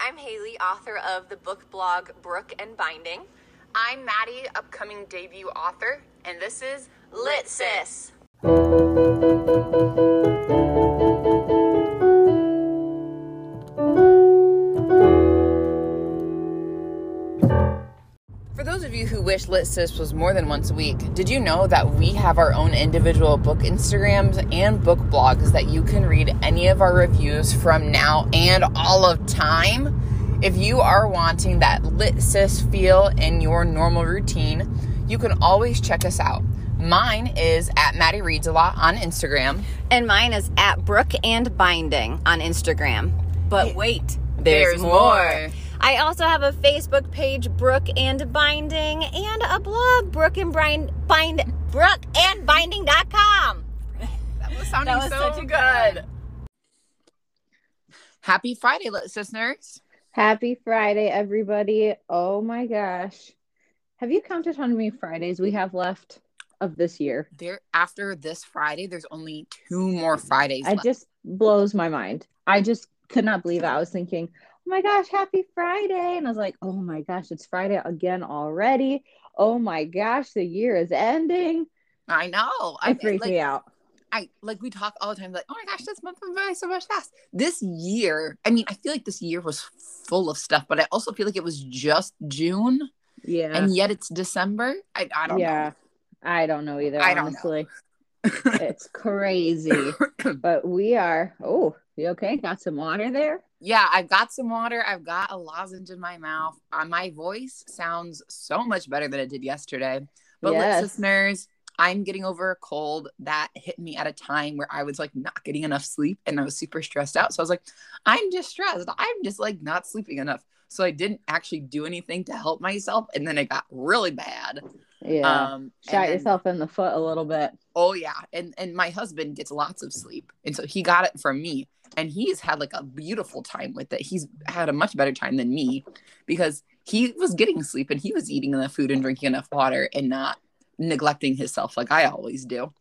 I'm Haley, author of the book blog Brook and Binding. I'm Maddie, upcoming debut author, and this is Lit Sis. Wish Lit Sis was more than once a week, did you know that we have our own individual book Instagrams and book blogs that you can read any of our reviews from now and all of time? If you are wanting that Lit Sis feel in your normal routine, you can always check us out. Mine is at Maddie Reads a Lot on Instagram. And mine is at Brook and Binding on Instagram. But wait, There's more. I also have a Facebook page, Brook and Binding, and a blog, Brook and Bind, Bind Brook and Binding.com. That was sounding That was so such good. good one. Happy Friday, listeners. Happy Friday, everybody. Oh my gosh. Have you counted how many Fridays we have left of this year? There after this Friday, there's only two more Fridays. It left. just blows my mind. I just could not believe it. I was thinking, oh my gosh, happy Friday. And I was like, oh my gosh, it's Friday again already. Oh my gosh, the year is ending. I know. I freaked like, me out. I like we talk all the time, like, oh my gosh, this month went by so much fast. This year, I mean, I feel like this year was full of stuff, but I also feel like it was just June Yeah. and yet it's December. I, I don't yeah. I don't know either, I don't know. honestly. it's crazy. But we are, oh, you okay? Got some water there? yeah, I've got some water. I've got a lozenge in my mouth. Uh, my voice sounds so much better than it did yesterday. But Yes. listeners, I'm getting over a cold that hit me at a time where I was like not getting enough sleep and I was super stressed out. So I was like, I'm just stressed. I'm just like not sleeping enough. So I didn't actually do anything to help myself. And then it got really bad. Yeah. Um, Shot then- yourself in the foot a little bit. Oh yeah, and and my husband gets lots of sleep, and so he got it from me, and he's had like a beautiful time with it. He's had a much better time than me because he was getting sleep and he was eating enough food and drinking enough water and not neglecting himself like I always do.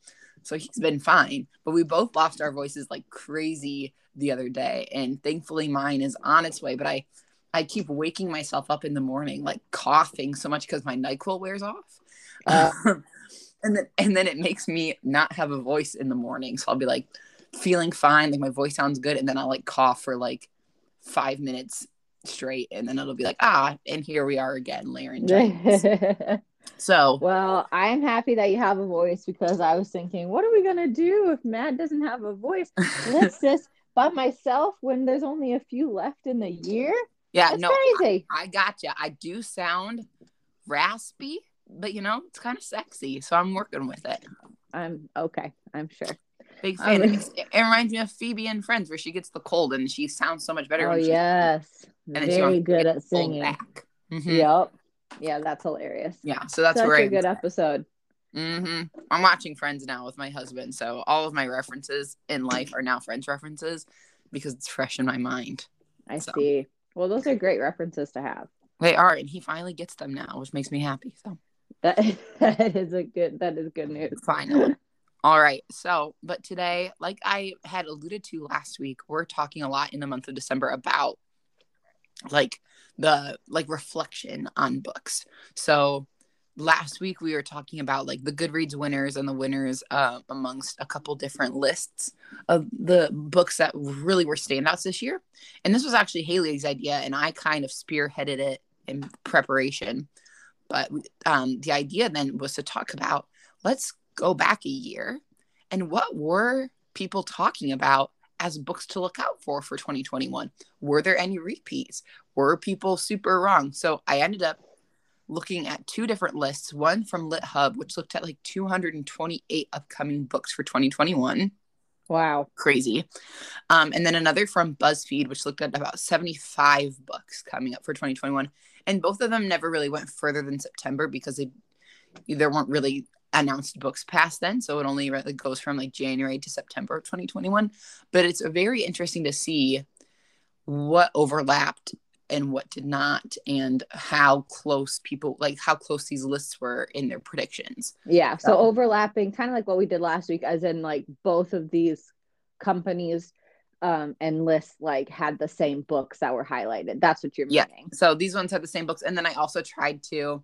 So he's been fine, but we both lost our voices like crazy the other day, and thankfully mine is on its way. But I, I keep waking myself up in the morning like coughing so much because my Nyquil wears off. Uh. Um, and then and then it makes me not have a voice in the morning. So I'll be like feeling fine, like my voice sounds good, and then I'll like cough for like five minutes straight, and then it'll be like ah, and here we are again, laryngitis. so well, I'm happy that you have a voice because I was thinking, what are we gonna do if Matt doesn't have a voice? Let's just by myself when there's only a few left in the year. yeah, That's no, crazy. I gotcha. I do sound raspy, but you know it's kind of sexy, so I'm working with it. I'm okay. I'm sure. Big I fan. It, it reminds me of Phoebe and Friends, where she gets the cold and she sounds so much better. Oh yes, very good at singing. back. Mhm. Yep. Yeah, that's hilarious. Yeah, so that's Such where a I good episode. hmm I'm watching Friends now with my husband, so all of my references in life are now Friends references because it's fresh in my mind. I So. see. Well, those are great references to have. They are, and he finally gets them now, which makes me happy. So That that is a good that is good news. finally. All right. So, but today, like I had alluded to last week, we're talking a lot in the month of December about like the like reflection on books. So, last week we were talking about like the Goodreads winners and the winners uh, amongst a couple different lists of the books that really were standouts this year. And this was actually Haley's idea, and I kind of spearheaded it in preparation. But um, the idea then was to talk about let's go back a year and what were people talking about as books to look out for for 2021 were there any repeats? Were people super wrong? So i ended up looking at two different lists one from lit hub which looked at like 228 upcoming books for 2021 Wow. crazy. Um, and then another from buzzfeed which looked at about 75 books coming up for 2021 and both of them never really went further than september because they there weren't really announced books past then so it only really goes from like january to september of 2021 but it's very interesting to see what overlapped and what did not and how close people like how close these lists were in their predictions Yeah. So So- overlapping, kind of like what we did last week, as in like both of these companies um, and lists like had the same books that were highlighted. That's what you're Yeah. meaning. So these ones had the same books, and then I also tried to.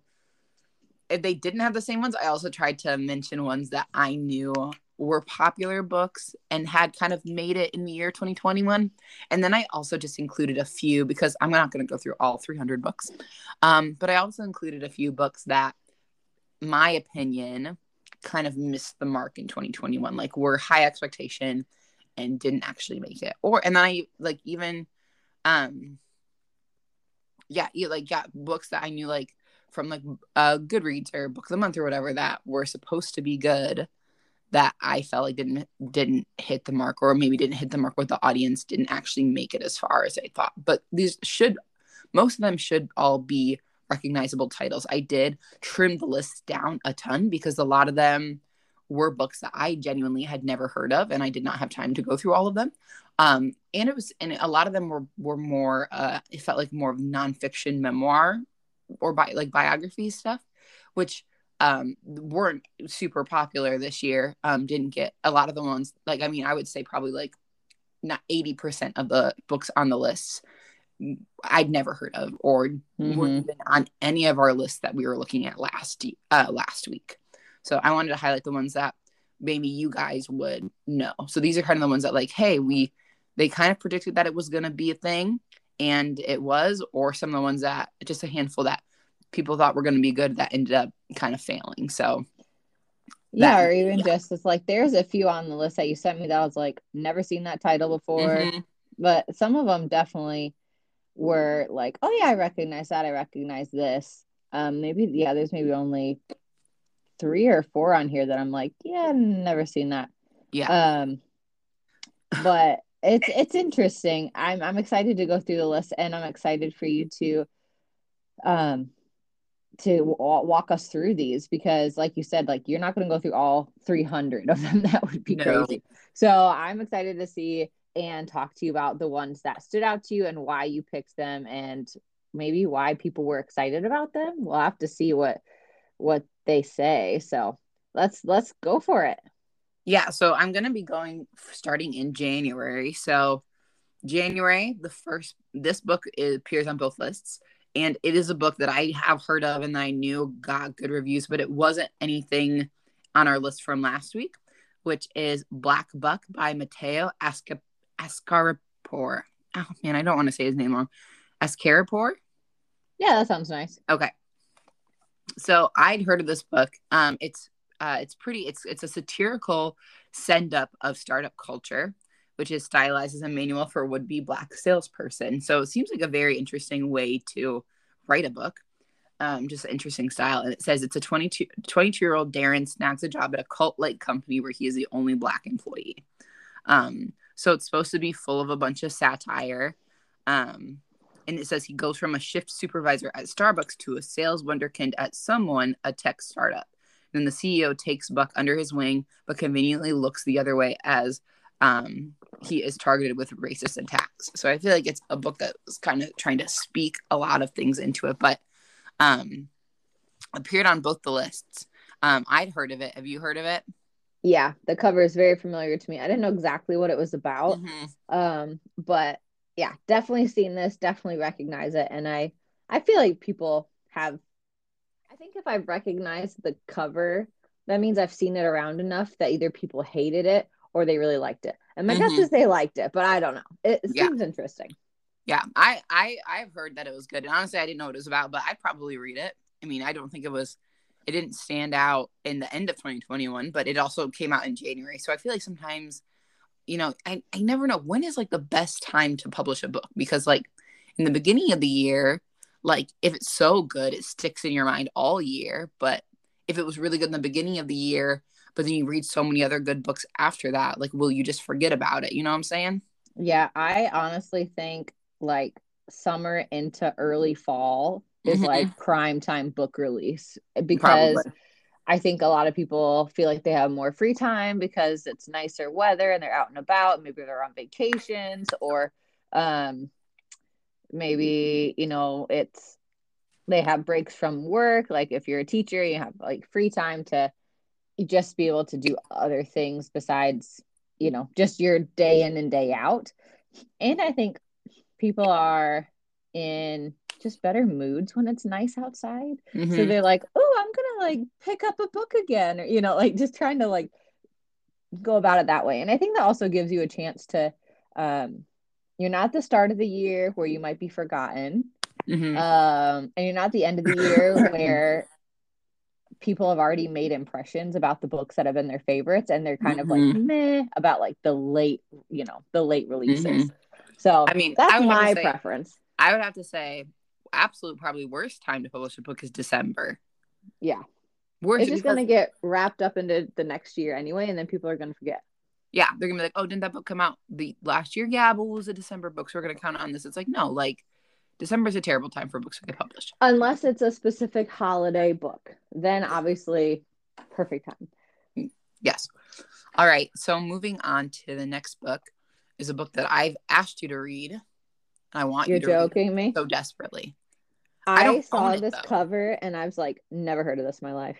If they didn't have the same ones, I also tried to mention ones that I knew were popular books and had kind of made it in the year 2021. And then I also just included a few because I'm not going to go through all 300 books. Um, but I also included a few books that, my opinion, kind of missed the mark in 2021, like were high expectation and didn't actually make it. Or, and I like even, um, yeah, you like got books that I knew like from like uh Goodreads or Book of the Month or whatever that were supposed to be good that I felt like didn't didn't hit the mark or maybe didn't hit the mark with the audience didn't actually make it as far as I thought. But these should most of them should all be recognizable titles. I did trim the list down a ton because a lot of them were books that I genuinely had never heard of and I did not have time to go through all of them. Um, and it was and a lot of them were were more uh it felt like more of nonfiction memoir or by like biography stuff, which um weren't super popular this year. Um didn't get a lot of the ones like I mean I would say probably like not 80% of the books on the lists I'd never heard of or Mhm. weren't even on any of our lists that we were looking at last uh last week. So I wanted to highlight the ones that maybe you guys would know. So these are kind of the ones that like, hey, we they kind of predicted that it was going to be a thing and it was or some of the ones that just a handful that people thought were going to be good that ended up kind of failing. So Yeah, That- or even yeah. just it's like there's a few on the list that you sent me that I was like never seen that title before, mhm, but some of them definitely were like, oh yeah, I recognize that. I recognize this. Um, maybe yeah, there's maybe only three or four on here that I'm like, yeah, never seen that. yeah. Um, but it's it's interesting. I'm I'm excited to go through the list, and I'm excited for you to, um, to wa- walk us through these because, like you said, like you're not going to go through all 300 of them. That would be No. crazy. So I'm excited to see and talk to you about the ones that stood out to you and why you picked them, and maybe why people were excited about them. We'll have to see what what they say. So let's let's go for it. Yeah, so I'm going to be going starting in January. So January, the first this book is, appears on both lists and it is a book that I have heard of and I knew got good reviews, but it wasn't anything on our list from last week, which is Black Buck by Mateo Asca- Askaripour. Oh man, I don't want to say his name wrong. Askaripour? Yeah, that sounds nice. Okay. So I'd heard of this book. Um, it's uh, it's pretty. It's it's a satirical send up of startup culture, which is stylized as a manual for would be black salesperson. So it seems like a very interesting way to write a book. Um, just an interesting style. And it says it's a 22, 22 year old Darren snags a job at a cult like company where he is the only black employee. Um, so it's supposed to be full of a bunch of satire. Um, and it says he goes from a shift supervisor at Starbucks to a sales wonderkind at someone, a tech startup. Then the CEO takes Buck under his wing, but conveniently looks the other way as um, he is targeted with racist attacks. So I feel like it's a book that was kind of trying to speak a lot of things into it, but um, appeared on both the lists. Um, I'd heard of it. Have you heard of it? Yeah, the cover is very familiar to me. I didn't know exactly what it was about. Mhm. Um, but yeah, definitely seen this, definitely recognize it. And I I feel like people have I think if I've recognized the cover, that means I've seen it around enough that either people hated it or they really liked it. And my guess Mhm. is they liked it, but I don't know. It, Yeah. seems interesting. Yeah, I I I've heard that it was good, and honestly, I didn't know what it was about, but I'd probably read it. I mean, I don't think it was, it didn't stand out in the end of 2021, but it also came out in January. So I feel like sometimes, you know, I I never know when is like the best time to publish a book because like in the beginning of the year, like if it's so good, it sticks in your mind all year. But if it was really good in the beginning of the year, but then you read so many other good books after that, like will you just forget about it? You know what I'm saying? Yeah, I honestly think like summer into early fall is Mhm. like prime time book release because Probably. I think a lot of people feel like they have more free time because it's nicer weather and they're out and about. Maybe they're on vacations or um, maybe, you know, it's they have breaks from work. Like if you're a teacher, you have like free time to just be able to do other things besides, you know, just your day in and day out. and I think people are in just better moods when it's nice outside. So Mhm. they're like, "Oh, I'm gonna like pick up a book again," or you know, like just trying to like go about it that way. And I think that also gives you a chance to, um, you're not the start of the year where you might be forgotten, Mhm. um, and you're not the end of the year where people have already made impressions about the books that have been their favorites, and they're kind of like Mhm. meh about like the late, you know, the late releases. Mhm. So I mean, that's I would have to my say- preference. I would have to say, absolute probably worst time to publish a book is December. Yeah. It's just because- gonna get wrapped up into the next year anyway, and then people are gonna forget. yeah, they're gonna be like, oh, didn't that book come out the last year? Yeah, but it was a December book, so we're gonna count on this. It's like, no, like December is a terrible time for books to get published. Unless it's a specific holiday book, then obviously perfect time. Yes. All right. So moving on to the next book is a book that I've asked you to read. I want You're you to joking me. so desperately. I I, saw this though. cover and I was like, never heard of this in my life.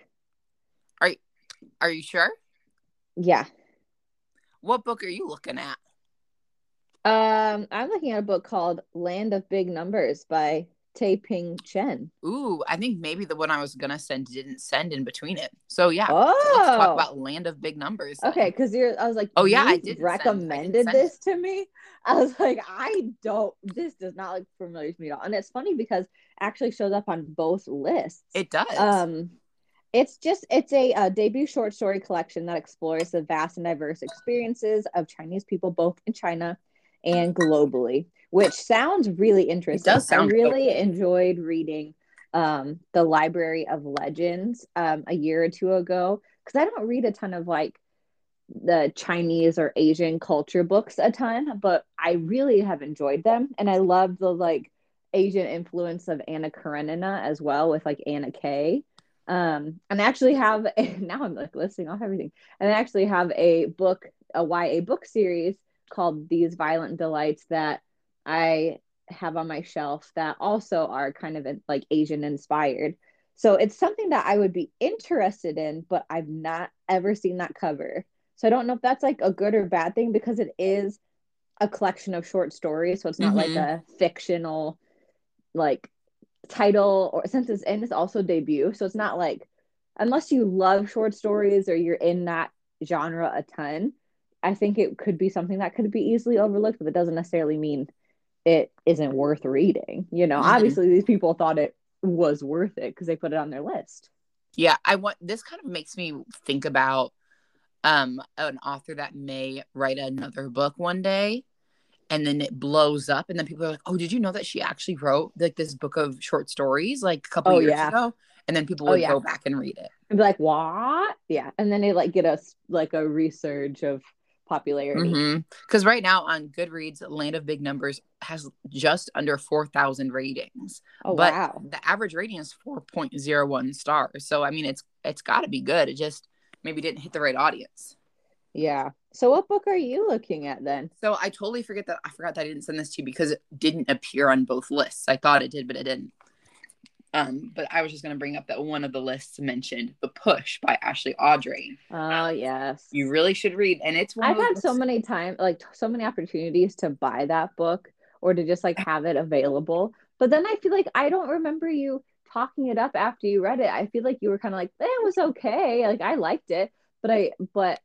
Are you sure? Yeah. What book are you looking at? Um, I'm looking at a book called Land of Big Numbers by Te-Ping Chen. Ooh, I think maybe the one I was gonna send didn't send in between it. So yeah, so let's talk Oh, about Land of Big Numbers. then. okay. Because you're, I was like, Oh, yeah, I didn't send- I recommended this to me. I was like, I don't. This does not look familiar to me at all. And it's funny because it actually shows up on both lists. It does. Um, it's just it's a, uh debut short story collection that explores the vast and diverse experiences of Chinese people both in China and globally, which sounds really interesting. does sound I really cool. enjoyed reading um, the Library of Legends um, a year or two ago because I don't read a ton of like the Chinese or Asian culture books a ton, but I really have enjoyed them, and I love the like Asian influence of Anna Karenina as well with like Anna Kay. Um, and I actually have now I'm like listing off everything, and I actually have a book, a YA book series called These Violent Delights that I have on my shelf that also are kind of like Asian inspired. So it's something that I would be interested in, but I've not ever seen that cover. So I don't know if that's like a good or bad thing because it is a collection of short stories. So it's not like Mhm. a fictional like title or since it's in it's also debut. So it's not like unless you love short stories or you're in that genre a ton, I think it could be something that could be easily overlooked, but it doesn't necessarily mean it isn't worth reading. You know, Mhm. obviously these people thought it was worth it because they put it on their list. yeah, I want this kind of makes me think about um an author that may write another book one day and then it blows up and then people are like, "Oh, did you know that she actually wrote like this book of short stories like a couple Oh, years yeah. ago?" And then people Oh, would yeah. go back and read it. And be like, what? Yeah. And then they like get us like a resurge of popularity. Mm-hmm. Because right now on Goodreads, Land of Big Numbers has just under 4,000 ratings. Oh but wow. the average rating is 4.01 stars. So, I mean, it's it's got to be good. It just maybe didn't hit the right audience. Yeah. So what book are you looking at then? So I totally forget that I forgot that I didn't send this to you because it didn't appear on both lists. I thought it did, but it didn't. Um, but I was just gonna bring up that one of the lists mentioned "The Push" by Ashley Audrain. Oh yes. You really should read, and it's one I've of had so many times, like so many opportunities to buy that book or to just like have it available. But then I feel like I don't remember you talking it up after you read it. I feel like you were kind of like, eh, it was okay. Like I liked it, but I, but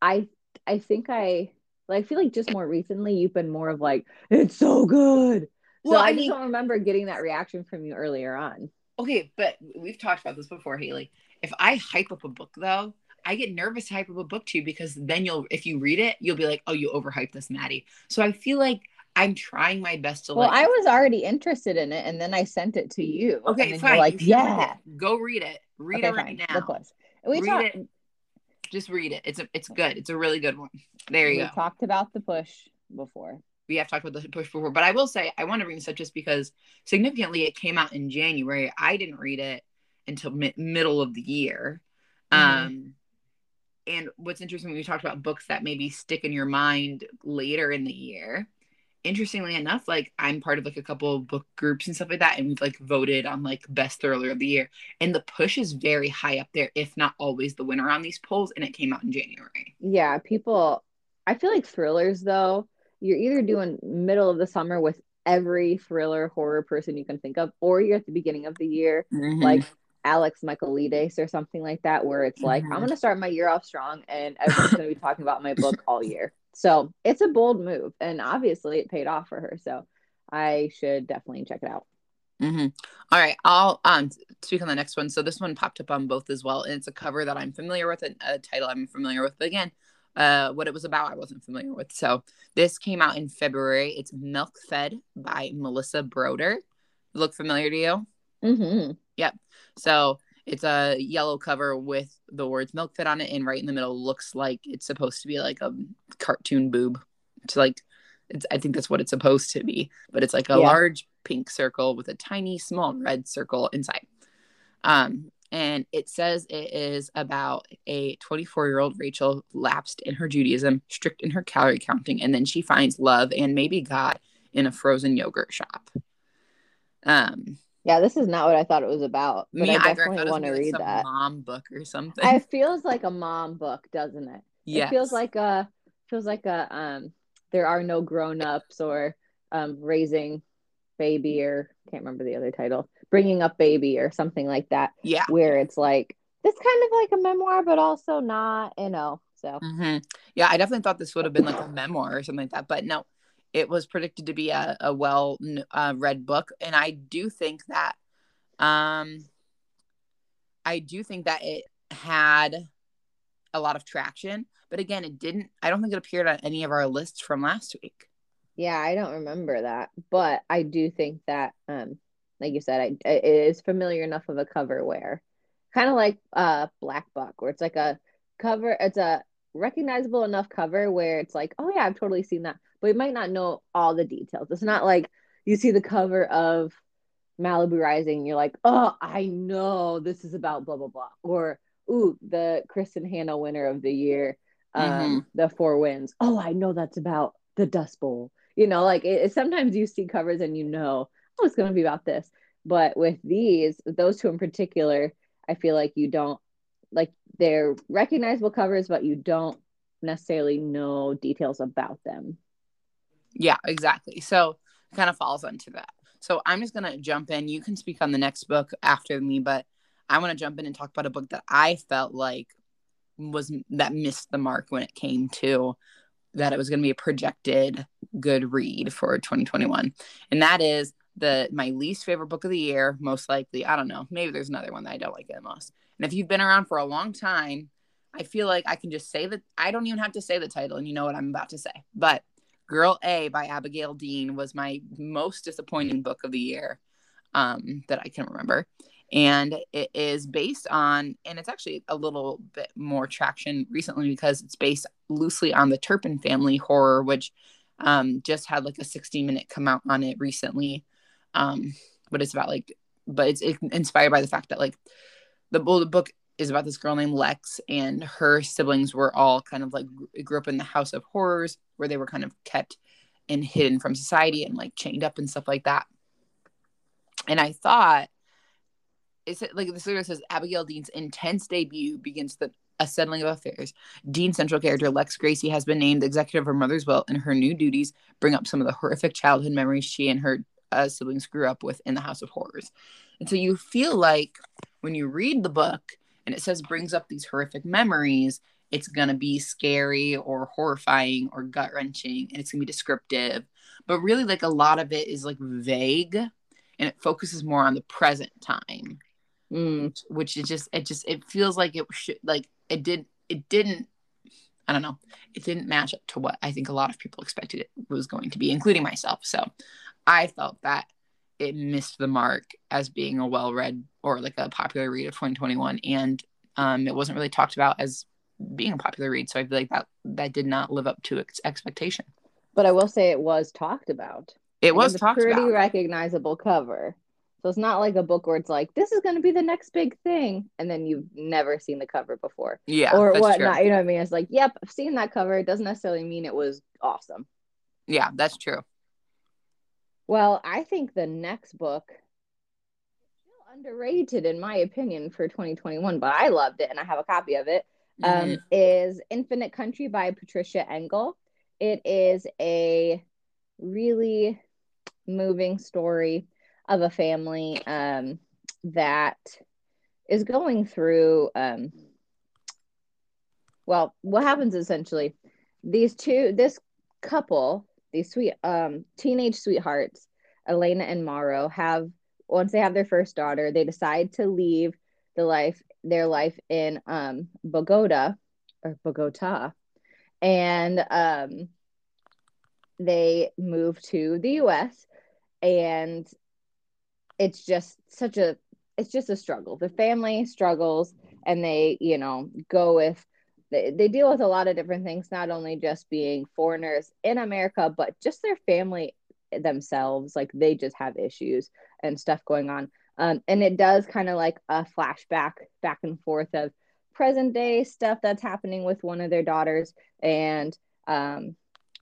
I, I think I, like, I feel like just more recently you've been more of like, it's so good. So Well, I, I just don't remember getting that reaction from you earlier on. Okay, but we've talked about this before, Haley. If I hype up a book though, I get nervous to hype up a book to you because then you'll if you read it, you'll be like, Oh, you overhyped this, Maddie. So I feel like I'm trying my best to Well, like I was already interested in it, and then I sent it to you. Okay, and then fine. you're like, you yeah. Go read it. Read okay, it right fine. now. We Read talked. it. Just read it. It's a, it's good. It's a really good one. There you go. we go. talked about the push before. We have talked about the push before, but I will say I want to bring this up just because significantly it came out in January. I didn't read it until mi- middle of the year. Mhm. Um, and what's interesting when we talked about books that maybe stick in your mind later in the year. Interestingly enough, like I'm part of like a couple of book groups and stuff like that, and we've like voted on like best thriller of the year. And the push is very high up there, if not always the winner on these polls, and it came out in January. Yeah, people. I feel like thrillers though, you're either doing middle of the summer with every thriller horror person you can think of, or you're at the beginning of the year, Mhm. like Alex Michaelides or something like that, where it's like, Mhm. I'm going to start my year off strong and everyone's going to be talking about my book all year. So it's a bold move. And obviously it paid off for her. So I should definitely check it out. hmm All right, I'll um speak on the next one. So this one popped up on both as well, and it's a cover that I'm familiar with, and a title I'm familiar with. But again, uh, what it was about, I wasn't familiar with. So this came out in February. It's Milk Fed by Melissa Broder. Look familiar to you? Mm-hmm. Yep. So it's a yellow cover with the words milk fed on it, and right in the middle looks like it's supposed to be like a cartoon boob. It's like it's I think that's what it's supposed to be, but it's like a Yeah. large pink circle with a tiny small red circle inside. Um and it says it is about a 24 year old Rachel lapsed in her Judaism, strict in her calorie counting, and then she finds love and maybe God in a frozen yogurt shop. Um, Yeah, this is not what I thought it was about. But me I definitely thought it was want to read like that. mom book or something. It feels like a mom book, doesn't it? yes. It feels like a feels like a um there are no grown-ups or um raising baby or can't remember the other title. Bringing up baby or something like that yeah. where it's like it's kind of like a memoir but also not, you know. So hmm Yeah, I definitely thought this would have been like a memoir or something like that, but no, it was predicted to be a, a well uh, read book, and I do think that, um, I do think that it had a lot of traction, but again, it didn't. I don't think it appeared on any of our lists from last week. yeah, I don't remember that, but I do think that um like you said, I, it is familiar enough of a cover where kind of like uh Black Buck where it's like a cover it's a recognizable enough cover where it's like, oh yeah, I've totally seen that, but you might not know all the details. It's not like you see the cover of Malibu Rising, you're like, oh, I know this is about blah blah blah, or ooh, the Kristin Hannah winner of the year, um, the Four Winds. Oh, I know that's about the Dust Bowl. You know, like it, it- sometimes you see covers and you know, oh, it's going to be about this. But with these, those two in particular, I feel like you don't like they're recognizable covers, but you don't necessarily know details about them. Yeah, exactly. So it kind of falls into that. So I'm just gonna jump in. You can speak on the next book after me, but I want to jump in and talk about a book that I felt like was that missed the mark when it came to that it was going to be a projected good read for 2021, and that is the my least favorite book of the year. Most likely, I don't know. Maybe there's another one that I don't like the most. And if you've been around for a long time, I feel like I can just say that I don't even have to say the title, and you know what I'm about to say. But Girl A by Abigail Dean was my most disappointing book of the year um, that I can remember. And it is based on, and it's actually a little bit more traction recently because it's based loosely on the Turpin family horror, which um, just had like a 60 minute come out on it recently. Um, but it's about like, but it's inspired by the fact that like the, well, the book is about this girl named Lex, and her siblings were all kind of like grew up in the house of horrors where they were kind of kept and hidden from society and like chained up and stuff like that. And I thought it's like the series says Abigail Dean's intense debut begins the settling of affairs. Dean central character Lex Gracie has been named executive of her mother's will, and her new duties bring up some of the horrific childhood memories she and her uh, siblings grew up with in the House of Horrors. And so you feel like when you read the book and it says brings up these horrific memories, it's going to be scary or horrifying or gut wrenching and it's going to be descriptive. But really, like a lot of it is like vague and it focuses more on the present time, Mm. which is just, it just, it feels like it should, like it did, it didn't, I don't know, it didn't match up to what I think a lot of people expected it was going to be, including myself. So I felt that it missed the mark as being a well read or like a popular read of 2021. And um, it wasn't really talked about as being a popular read. So I feel like that that did not live up to its expectation. But I will say it was talked about. It And was a talked pretty about. recognizable cover. So it's not like a book where it's like, this is going to be the next big thing. And then you've never seen the cover before yeah, or whatnot. true. You know what I mean? It's like, yep, I've seen that cover. It doesn't necessarily mean it was awesome. Yeah, that's true. Well, I think the next book still underrated in my opinion for 2021, but I loved it and I have a copy of it. Um, Mhm. is Infinite Country by Patricia Engel. it is a really moving story of a family um, that is going through um, well what happens essentially these two this couple these sweet um, teenage sweethearts elena and mauro have once they have their first daughter they decide to leave the life their life in um, bogota or bogota. And um, they move to the us and it's just such a it's just a struggle. The family struggles and they you know go with they, they deal with a lot of different things not only just being foreigners in america but just their family themselves like they just have issues and stuff going on um, and it does kind of like a flashback back and forth of present day stuff that's happening with one of their daughters and um,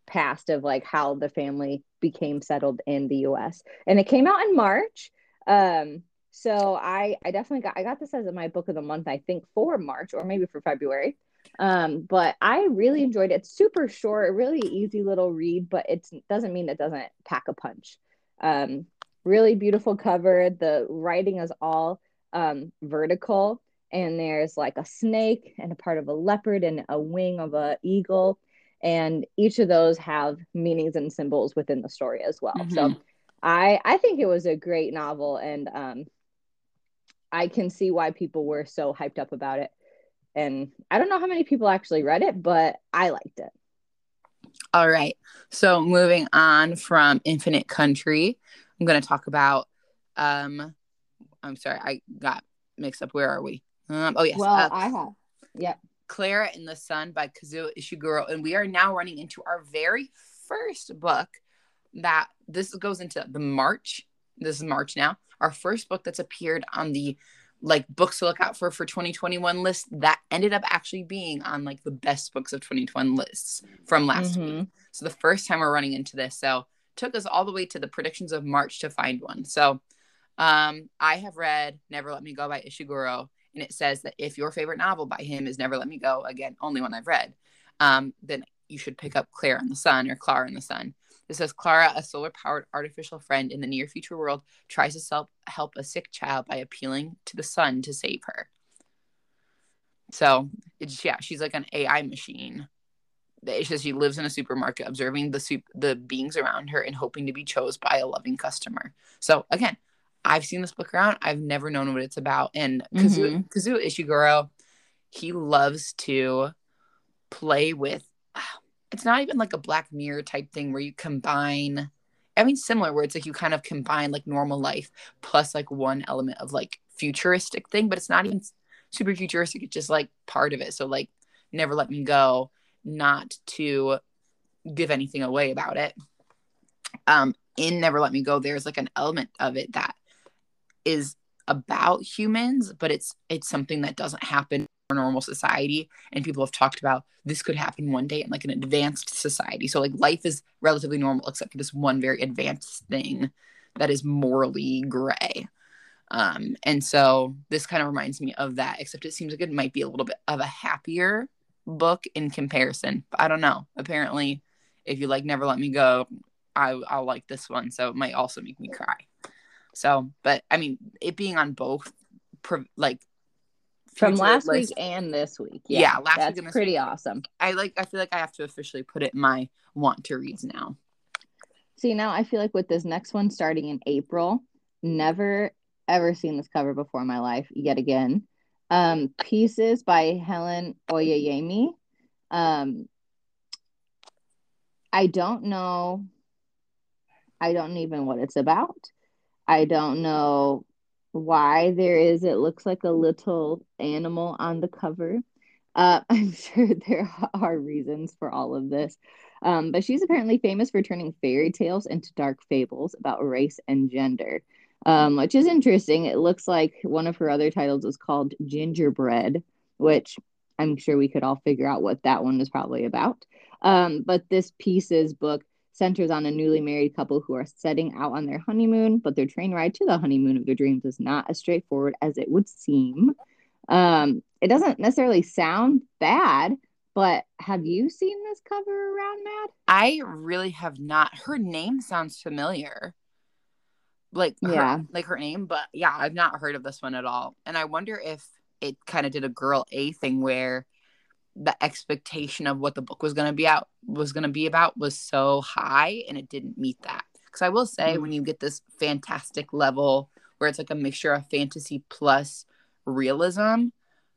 past of like how the family became settled in the US. And it came out in March. Um, so I I definitely got I got this as my book of the month, I think for March or maybe for February. Um, but I really enjoyed it. It's super short, really easy little read, but it doesn't mean it doesn't pack a punch. Um, really beautiful cover. The writing is all um, vertical, and there's like a snake and a part of a leopard and a wing of a eagle and each of those have meanings and symbols within the story as well mm-hmm. so i i think it was a great novel and um i can see why people were so hyped up about it and i don't know how many people actually read it but i liked it all right so moving on from infinite country i'm going to talk about um i'm sorry i got mixed up where are we um oh yes well uh, i have yep Klara in the Sun by Kazuo Ishiguro. And we are now running into our very first book that this goes into the March. This is March now. Our first book that's appeared on the like books to look out for for 2021 list that ended up actually being on like the best books of 2021 lists from last mm-hmm. week. So the first time we're running into this. So took us all the way to the predictions of March to find one. So um I have read Never Let Me Go by Ishiguro and it says that if your favorite novel by him is Never Let Me Go, again, only one I've read, um, then you should pick up Claire in the Sun or Klara in the Sun. It says Klara, a solar powered artificial friend in the near future world, tries to self- help a sick child by appealing to the sun to save her. So, it's, yeah, she's like an AI machine. It says she lives in a supermarket, observing the soup, the beings around her and hoping to be chose by a loving customer. So, again, I've seen this book around. I've never known what it's about. And Kazuo, mm-hmm. Kazuo Ishiguro, he loves to play with. It's not even like a Black Mirror type thing where you combine. I mean, similar where it's like you kind of combine like normal life plus like one element of like futuristic thing, but it's not even super futuristic. It's just like part of it. So like, never let me go. Not to give anything away about it. Um, in Never Let Me Go, there's like an element of it that is about humans, but it's it's something that doesn't happen normal society. And people have talked about this could happen one day in like an advanced society. So like life is relatively normal except for this one very advanced thing that is morally gray. Um, and so this kind of reminds me of that, except it seems like it might be a little bit of a happier book in comparison. I don't know. Apparently, if you like Never Let Me Go, I, I'll like this one. So it might also make me cry. So, but I mean, it being on both, like from last list, week and this week. Yeah, yeah last that's week pretty week. awesome. I like. I feel like I have to officially put it in my want to reads now. See, now I feel like with this next one starting in April, never ever seen this cover before in my life yet again. Um, Peaces by Helen Oyeyemi. Um, I don't know. I don't even what it's about. I don't know why there is. It looks like a little animal on the cover. Uh, I'm sure there are reasons for all of this. Um, but she's apparently famous for turning fairy tales into dark fables about race and gender, um, which is interesting. It looks like one of her other titles is called Gingerbread, which I'm sure we could all figure out what that one was probably about. Um, but this Peaces book centers on a newly married couple who are setting out on their honeymoon, but their train ride to the honeymoon of their dreams is not as straightforward as it would seem. Um, it doesn't necessarily sound bad, But have you seen this cover around, Mad? I really have not. Her name sounds familiar. Like her, Yeah. like her name, but yeah, I've not heard of this one at all. And I wonder if it kind of did a girl A thing where the expectation of what the book was going to be out was going to be about was so high and it didn't meet that. Cuz I will say Mhm. when you get this fantastic level where it's like a mixture of fantasy plus realism,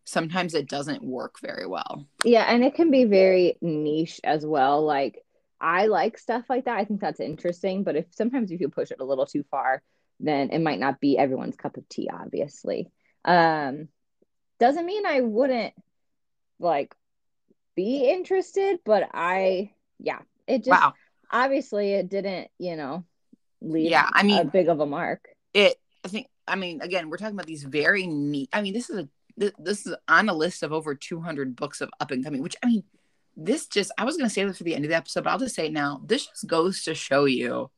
sometimes it doesn't work very well. Yeah, and it can be very niche as well. Like I like stuff like that. I think that's interesting, but if sometimes if you push it a little too far, then it might not be everyone's cup of tea, obviously. Um doesn't mean I wouldn't like be interested, but I yeah, it just wow. obviously it didn't, you know, leave Yeah, I mean- big of a mark. it i think i mean again we're talking about these very neat i mean this is a this is on a list of over 200 books of up and coming which i mean this just i was going to say this for the end of the episode but i'll just say it now this just goes to show you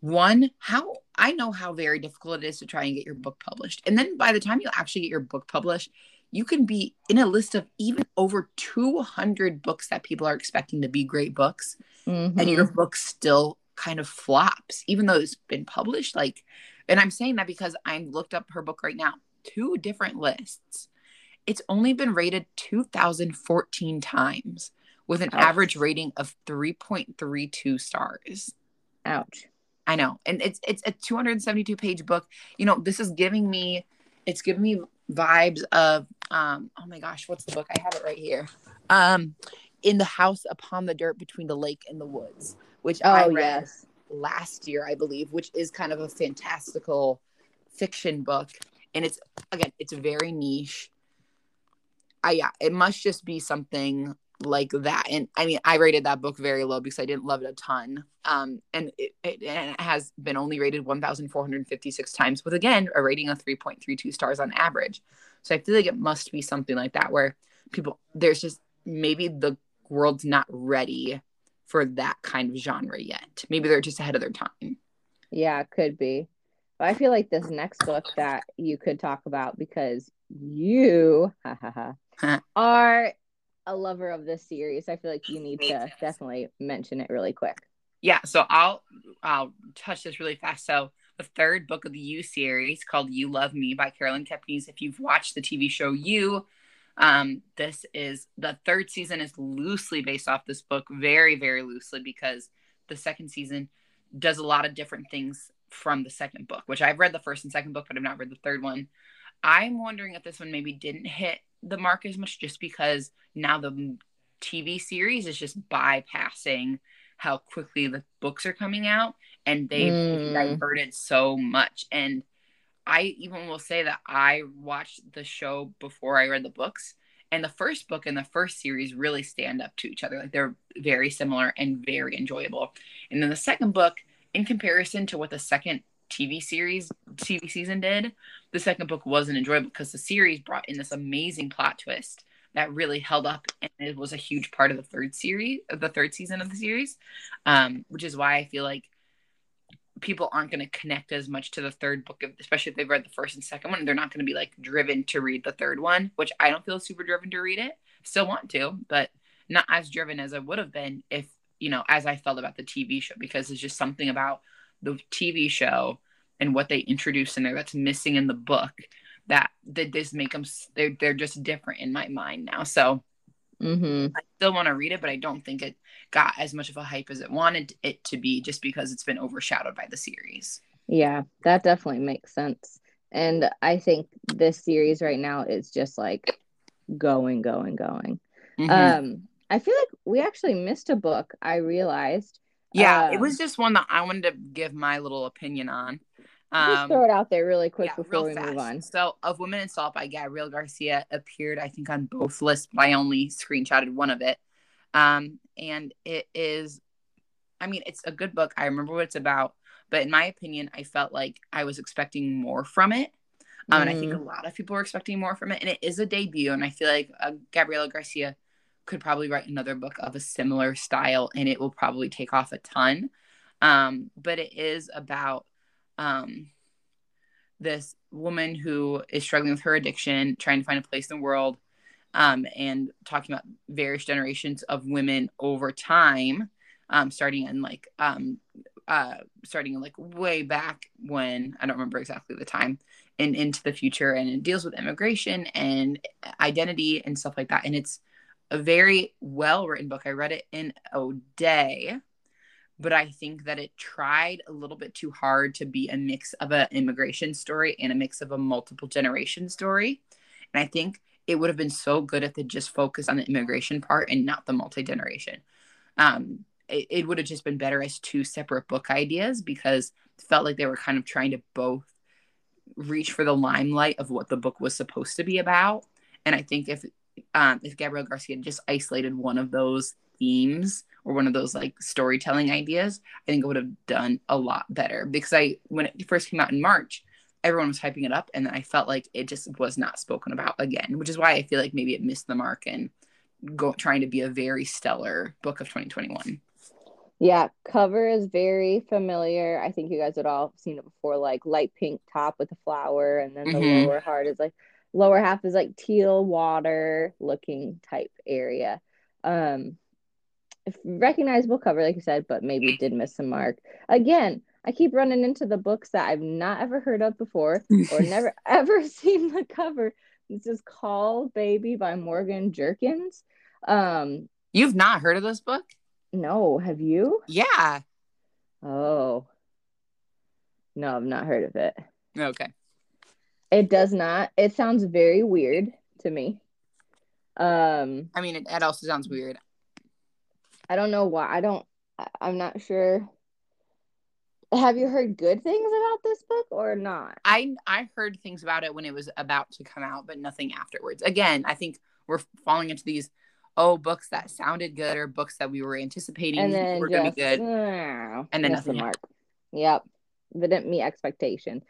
one how i know how very difficult it is to try and get your book published and then by the time you actually get your book published you can be in a list of even over 200 books that people are expecting to be great books and Mhm. your book still kind of flops, even though it's been published. Like, and I'm saying that because I looked up her book right now, two different lists. It's only been rated 2,014 times with an Ouch. average rating of 3.32 stars. Ouch. I know. And it's it's a 272 page book. You know, this is giving me it's giving me vibes of um oh my gosh, what's the book? I have it right here. Um In the House Upon the Dirt Between the Lake and the Woods, which I Oh read yes. last year, I believe, which is kind of a fantastical fiction book. And it's again, it's very niche. I yeah, it must just be something like that. And I mean, I rated that book very low because I didn't love it a ton. Um, and it, it, and it has been only rated 1,456 times, with again a rating of 3.32 stars on average. So I feel like it must be something like that where people there's just maybe the world's not ready for that kind of genre yet. Maybe they're just ahead of their time. Yeah, it could be. But I feel like this next book that you could talk about because you are a lover of this series. I feel like you need to definitely mention it really quick. Yeah, so I'll I'll touch this really fast. So the third book of the You series called You Love Me by Caroline Kepnes. If you've watched the TV show You, um, this is the third season is loosely based off this book, very, very loosely, because the second season does a lot of different things from the second book, which I've read the first and second book, but I've not read the third one. I'm wondering if this one maybe didn't hit the mark as much just because now the TV series is just bypassing how quickly the books are coming out and they've Mm. diverted so much. And I even will say that I watched the show before I read the books. And the first book and the first series really stand up to each other. Like they're very similar and very enjoyable. And then the second book, in comparison to what the second TV series, TV season did, the second book wasn't enjoyable because the series brought in this amazing plot twist that really held up and it was a huge part of the third series of the third season of the series. Um, which is why I feel like people aren't going to connect as much to the third book, especially if they've read the first and second one. They're not going to be like driven to read the third one, which I don't feel super driven to read it. Still want to, but not as driven as I would have been if, you know, as I felt about the TV show, because it's just something about the TV show and what they introduce in there that's missing in the book that that just make them they're they're just different in my mind now. So Mm-hmm. I still want to read it, but I don't think it got as much of a hype as it wanted it to be, just because it's been overshadowed by the series. Yeah, that definitely makes sense. And I think this series right now is just like going, going, going. Mhm. Um, I feel like we actually missed a book. I realized. Yeah, it um, was just one that I wanted to give my little opinion on. Just Um, throw it out there really quick yeah, before real we fast. move on. So, Of Women in Salt by Gabrielle Garcia appeared, I think, on both lists, but I only screenshotted one of it. Um, and it is, I mean, it's a good book. I remember what it's about, but in my opinion, I felt like I was expecting more from it. Um, And I think a lot of people were expecting more from it. And it is a debut. And I feel like uh, Gabriela Garcia could probably write another book of a similar style and it will probably take off a ton. Um, but it is about um, this woman who is struggling with her addiction, trying to find a place in the world. um, and talking about various generations of women over time, um, starting in like um, uh, starting like way back when I don't remember exactly the time and into the future, and it deals with immigration and identity and stuff like that. And it's a very well written book. I read it in a day, but I think that it tried a little bit too hard to be a mix of an immigration story and a mix of a multiple generation story. And I think it would have been so good if they just focused on the immigration part and not the multi generation. Um, it, it would have just been better as two separate book ideas because it felt like they were kind of trying to both reach for the limelight of what the book was supposed to be about. And I think if um, if Gabriela Garcia just isolated one of those themes or one of those like storytelling ideas, I think it would have done a lot better. Because I when it first came out in March, everyone was hyping it up, and then I felt like it just was not spoken about again, which is why I feel like maybe it missed the mark and go trying to be a very stellar book of 2021. Yeah, cover is very familiar. I think you guys had all seen it before, like light pink top with a flower, and then the mm-hmm. lower heart is like lower half is like teal water looking type area. Um recognizable cover, like you said, but maybe did miss a mark. Again, I keep running into the books that I've not ever heard of before or never ever seen the cover. This is Caul Baby by Morgan Jerkins. Um You've not heard of this book? No, have you? Yeah. Oh. No, I've not heard of it. Okay. It does not. It sounds very weird to me. Um I mean it, it also sounds weird. I don't know why. I don't I'm not sure. Have you heard good things about this book or not? I I heard things about it when it was about to come out, but nothing afterwards. Again, I think we're falling into these oh books that sounded good or books that we were anticipating and then were going to be good uh, and then nothing mark yep didn't meet expectation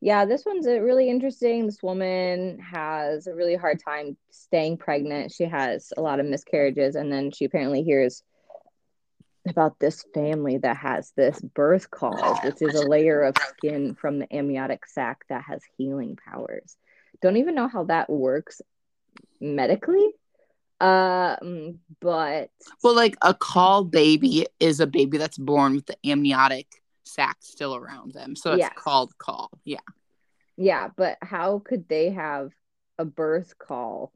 yeah this one's really interesting. This woman has a really hard time staying pregnant. She has a lot of miscarriages and then she apparently hears about this family that has this birth caul, which is a layer of skin from the amniotic sac that has healing powers. Don't even know how that works medically um, but well, like a caul baby is a baby that's born with the amniotic sac still around them, so it's yes. called caul. Yeah, yeah, but how could they have a birth caul?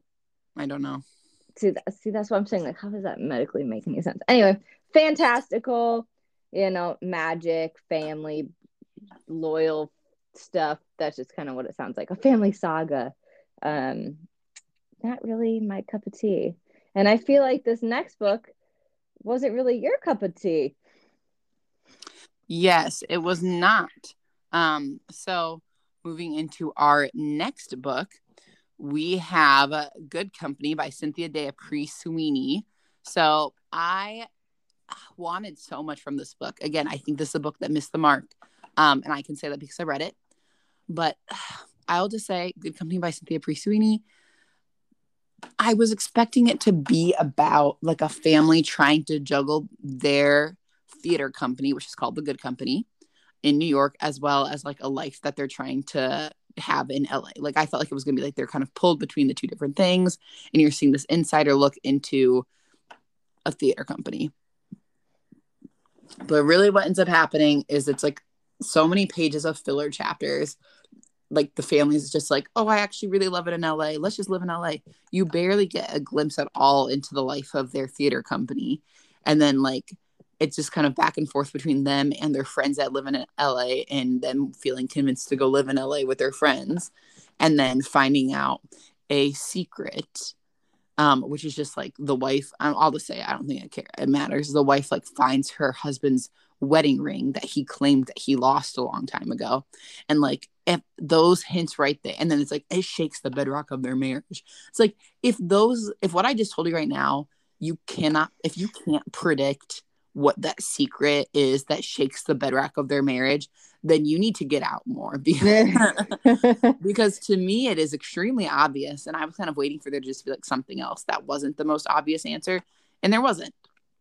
I don't know. See, that, see, that's what I'm saying. Like, how does that medically make any sense? Anyway, fantastical, you know, magic, family, loyal stuff. That's just kind of what it sounds like. A family saga. Um, not really my cup of tea. And I feel like this next book wasn't really your cup of tea. Yes, it was not. Um, so moving into our next book, we have Good Company by Cynthia D'Aprix Sweeney. So I wanted so much from this book. Again, I think this is a book that missed the mark. Um, and I can say that because I read it. But I'll just say Good Company by Cynthia D'Aprix Sweeney I was expecting it to be about like a family trying to juggle their theater company, which is called The Good Company in New York, as well as like a life that they're trying to have in LA. Like I felt like it was gonna be like they're kind of pulled between the two different things, and you're seeing this insider look into a theater company. But really, what ends up happening is it's like so many pages of filler chapters like the families just like, oh, I actually really love it in LA. Let's just live in LA. You barely get a glimpse at all into the life of their theater company. And then like it's just kind of back and forth between them and their friends that live in LA and them feeling convinced to go live in LA with their friends and then finding out a secret um, which is just like the wife. I'll just say I don't think it, care, it matters. The wife like finds her husband's wedding ring that he claimed that he lost a long time ago, and like if those hints right there, and then it's like it shakes the bedrock of their marriage. It's like if those, if what I just told you right now, you cannot, if you can't predict what that secret is that shakes the bedrock of their marriage, then you need to get out more. Because, because to me it is extremely obvious and i was kind of waiting for there to just be like something else that wasn't the most obvious answer and there wasn't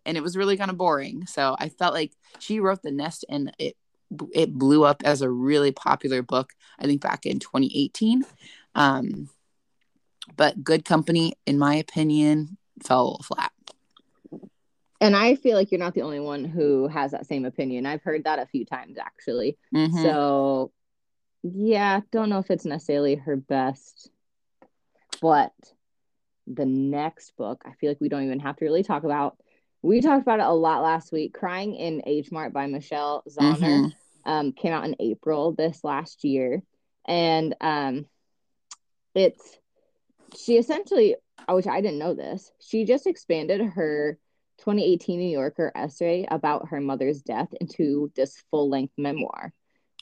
and it was really kind of boring. So i felt like she wrote the nest and it it blew up as a really popular book i think back in 2018 um but Good Company, in my opinion, fell flat. And I feel like you're not the only one who has that same opinion. I've heard that a few times actually. Mhm. So, yeah, don't know if it's necessarily her best, but the next book, I feel like we don't even have to really talk about. We talked about it a lot last week. Crying in H Mart by Michelle Zauner Mhm. um, came out in April this last year, and um, it's she essentially, which I didn't know this, she just expanded her 2018 New Yorker essay about her mother's death into this full length memoir,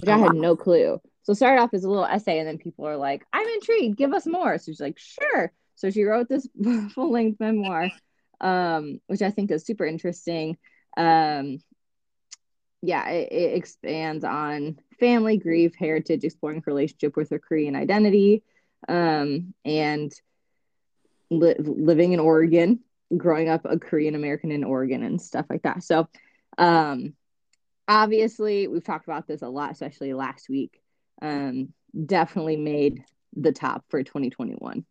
which I Oh, had wow. no clue. So started off as a little essay, and then people are like, "I'm intrigued, give us more." So she's like, "Sure." So she wrote this full length memoir, um, which I think is super interesting. Um, yeah, it, it expands on family, grief, heritage, exploring her relationship with her Korean identity, um, and li- living in Oregon, growing up a Korean American in Oregon, and stuff like that. So, um, obviously, we've talked about this a lot, especially last week. Um, definitely made the top for 2021.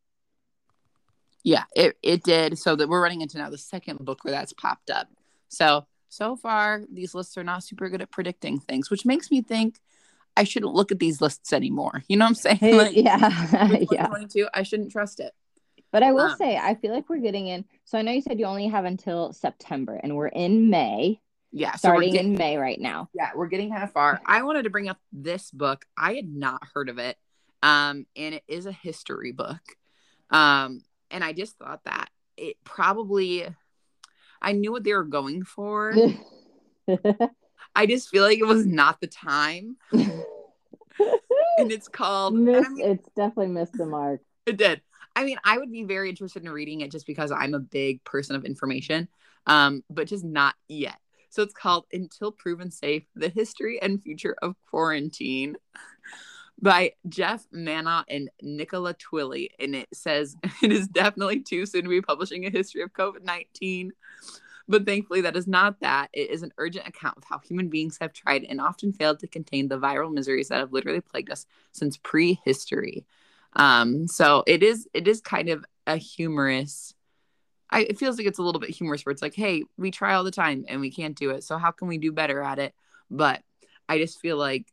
Yeah, it, it did. So that we're running into now the second book where that's popped up. So so far these lists are not super good at predicting things, which makes me think I shouldn't look at these lists anymore. You know what I'm saying? Like yeah, yeah. 2022, I shouldn't trust it. But I will Um, say, I feel like we're getting in. So I know you said you only have until September, and we're in May, Yeah, so starting getting, in May right now. yeah, we're getting kind of far. I wanted to bring up this book. I had not heard of it. Um, and it is a history book. Um, and I just thought that it probably I knew what they were going for. I just feel like it was not the time. And it's called Miss, I mean, it's definitely missed the mark. It did. I mean, I would be very interested in reading it just because I'm a big person of information. Um, but just not yet. So it's called Until Proven Safe: The History and Future of Quarantine by Geoff Manaugh and Nicola Twilley. And it says it is definitely too soon to be publishing a history of COVID 19. But thankfully, that is not that. It is an urgent account of how human beings have tried and often failed to contain the viral miseries that have literally plagued us since prehistory. Um, so it is it is kind of a humorous. I, it feels like it's a little bit humorous where it's like, hey, we try all the time and we can't do it. So how can we do better at it? But I just feel like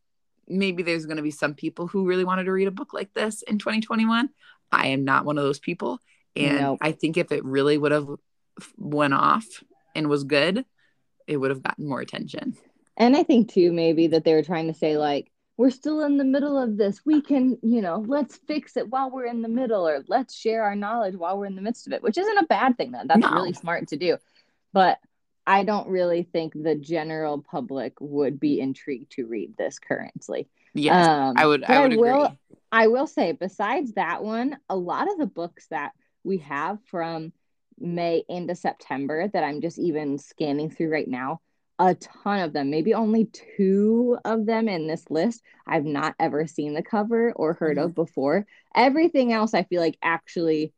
maybe there's going to be some people who really wanted to read a book like this in 2021. I am not one of those people, and Nope. I think if it really would have went off and was good, it would have gotten more attention. And I think too, maybe that they were trying to say like, we're still in the middle of this. We can, you know, let's fix it while we're in the middle, or let's share our knowledge while we're in the midst of it, which isn't a bad thing. Then that's No. really smart to do. But I don't really think the general public would be intrigued to read this currently. Yes, Um, I would. I would will, agree. I will say, besides that one, a lot of the books that we have from May into September that I'm just even scanning through right now, a ton of them, maybe only two of them in this list, I've not ever seen the cover or heard mm-hmm. of before. Everything else, I feel like actually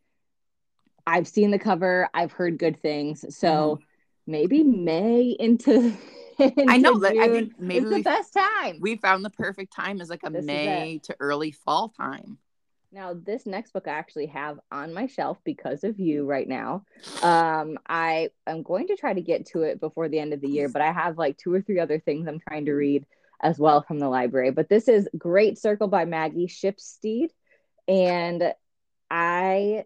I've seen the cover, I've heard good things. So mm-hmm. maybe May into. I know that. I think maybe the best time. we found the perfect time is like a This is May to early fall time. Now, this next book I actually have on my shelf because of you right now. Um, I am going to try to get to it before the end of the year, but I have like two or three other things I'm trying to read as well from the library. But this is Great Circle by Maggie Shipstead. And I